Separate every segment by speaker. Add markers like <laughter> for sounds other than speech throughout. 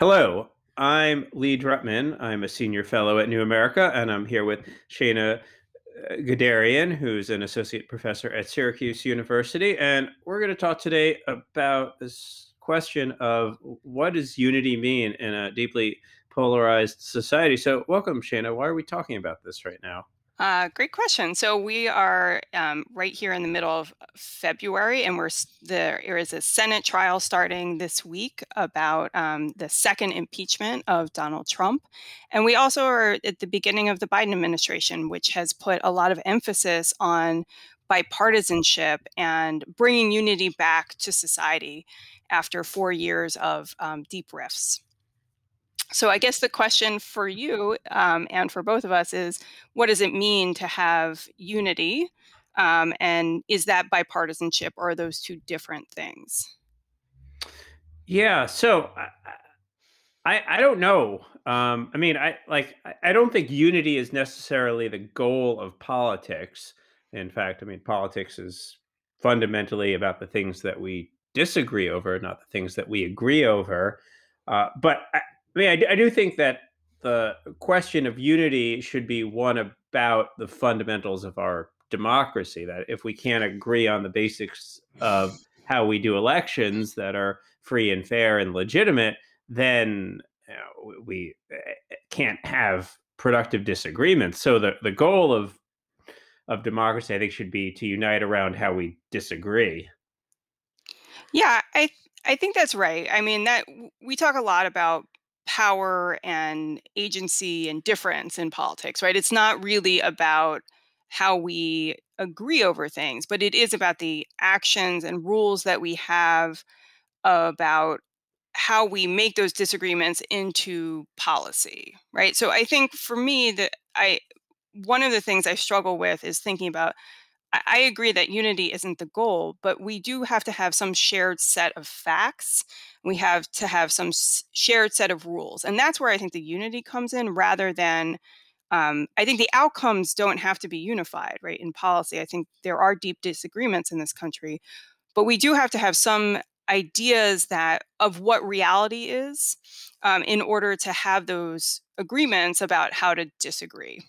Speaker 1: Hello, I'm Lee Drutman. I'm a senior fellow at New America, and I'm here with Shana uh, Gadarian, who's an associate professor at Syracuse University. And we're going to talk today about this question of what does unity mean in a deeply polarized society? So, welcome, Shana. Why are we talking about this right now?
Speaker 2: Uh, great question. So we are um, right here in the middle of February, and we're there is a Senate trial starting this week about um, the second impeachment of Donald Trump, and we also are at the beginning of the Biden administration, which has put a lot of emphasis on bipartisanship and bringing unity back to society after four years of um, deep rifts. So I guess the question for you um, and for both of us is, what does it mean to have unity? Um, and is that bipartisanship, or are those two different things?
Speaker 1: Yeah, so I, I, don't know. Um, I mean, I like I don't think unity is necessarily the goal of politics. In fact, I mean, politics is fundamentally about the things that we disagree over, not the things that we agree over. Uh, but I, I mean, I do think that the question of unity should be one about the fundamentals of our democracy. That if we can't agree on the basics of how we do elections that are free and fair and legitimate, then you know, we uh, can't have productive disagreements. So the the goal of of democracy, I think, should be to unite around how we disagree.
Speaker 2: Yeah, I I think that's right. I mean, that we talk a lot about power and agency and difference in politics, right? It's not really about how we agree over things, but it is about the actions and rules that we have about how we make those disagreements into policy, right? So I think for me that I one of the things I struggle with is thinking about I, agree that unity isn't the goal, but we do have to have some shared set of facts. We have to have some shared set of rules. And that's where I think the unity comes in rather than um, I think the outcomes don't have to be unified, right? In policy, I think there are deep disagreements in this country, but we do have to have some ideas that of what reality is um, in order to have those agreements about how to disagree.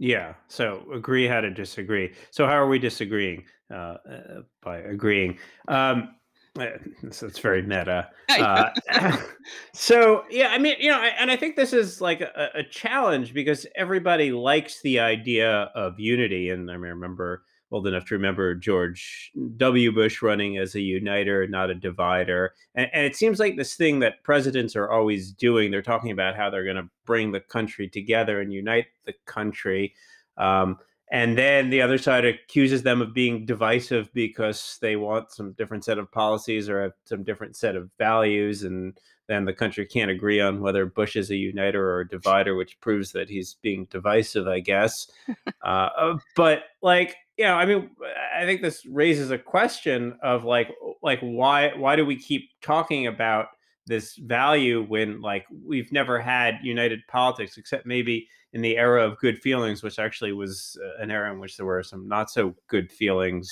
Speaker 1: Yeah. So agree how to disagree. So how are we disagreeing uh, uh, by agreeing? Um, uh, so it's very meta. Uh, <laughs> <laughs> so yeah, I mean, you know, I, and I think this is like a, a challenge because everybody likes the idea of unity, and I remember old enough to remember George W. Bush running as a uniter, not a divider. And, and it seems like this thing that presidents are always doing. They're talking about how they're going to bring the country together and unite the country. Um, and then the other side accuses them of being divisive because they want some different set of policies or some different set of values and then the country can't agree on whether bush is a uniter or a divider which proves that he's being divisive i guess <laughs> uh, uh, but like you know i mean i think this raises a question of like like why why do we keep talking about this value when like we've never had united politics except maybe in the era of good feelings, which actually was uh, an era in which there were some not so good feelings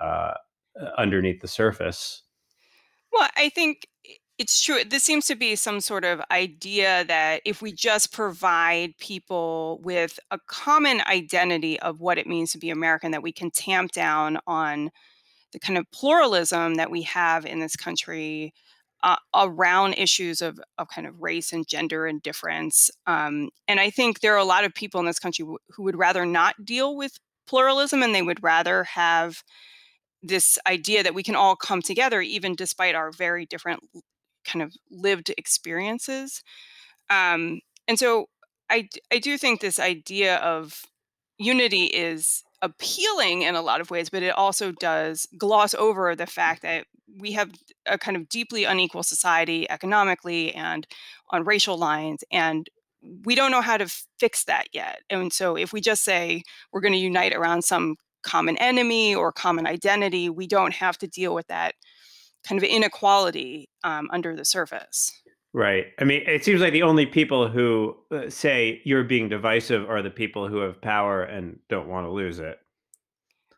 Speaker 1: uh, underneath the surface.
Speaker 2: Well, I think it's true. This seems to be some sort of idea that if we just provide people with a common identity of what it means to be American, that we can tamp down on the kind of pluralism that we have in this country uh, around issues of, of kind of race and gender and difference. Um, and I think there are a lot of people in this country who would rather not deal with pluralism and they would rather have this idea that we can all come together even despite our very different kind of lived experiences. Um, and so I, I do think this idea of unity is appealing in a lot of ways, but it also does gloss over the fact that we have a kind of deeply unequal society economically and on racial lines. And we don't know how to fix that yet. And so if we just say we're going to unite around some common enemy or common identity, we don't have to deal with that kind of inequality um, under the surface.
Speaker 1: Right. I mean, it seems like the only people who uh, say you're being divisive are the people who have power and don't want to lose it.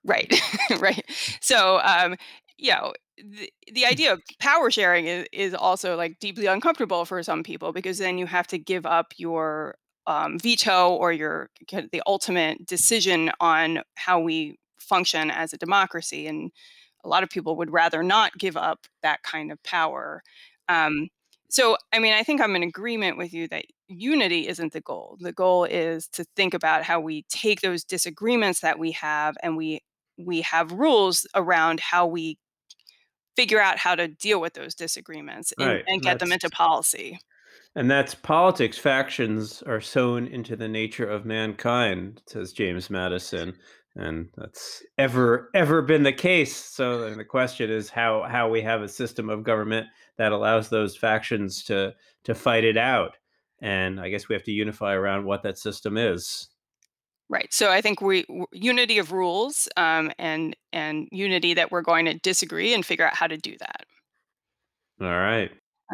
Speaker 2: Right, <laughs> right. So, um, you know, the the idea of power sharing is is also, like, deeply uncomfortable for some people because then you have to give up your, um, veto or your the ultimate decision on how we function as a democracy, and a lot of people would rather not give up that kind of power. Um, so, I mean, I think I'm in agreement with you that unity isn't the goal. The goal is to think about how we take those disagreements that we have, and we we have rules around how we figure out how to deal with those disagreements and
Speaker 1: Right,
Speaker 2: and
Speaker 1: and
Speaker 2: get them into policy.
Speaker 1: And that's politics. Factions are sown into the nature of mankind, says James Madison, and that's ever ever been the case. So the question is how how we have a system of government that allows those factions to to fight it out. And I guess we have to unify around what that system is.
Speaker 2: Right. So I think we unity of rules, um, and and unity that we're going to disagree and figure out how to do that.
Speaker 1: All right.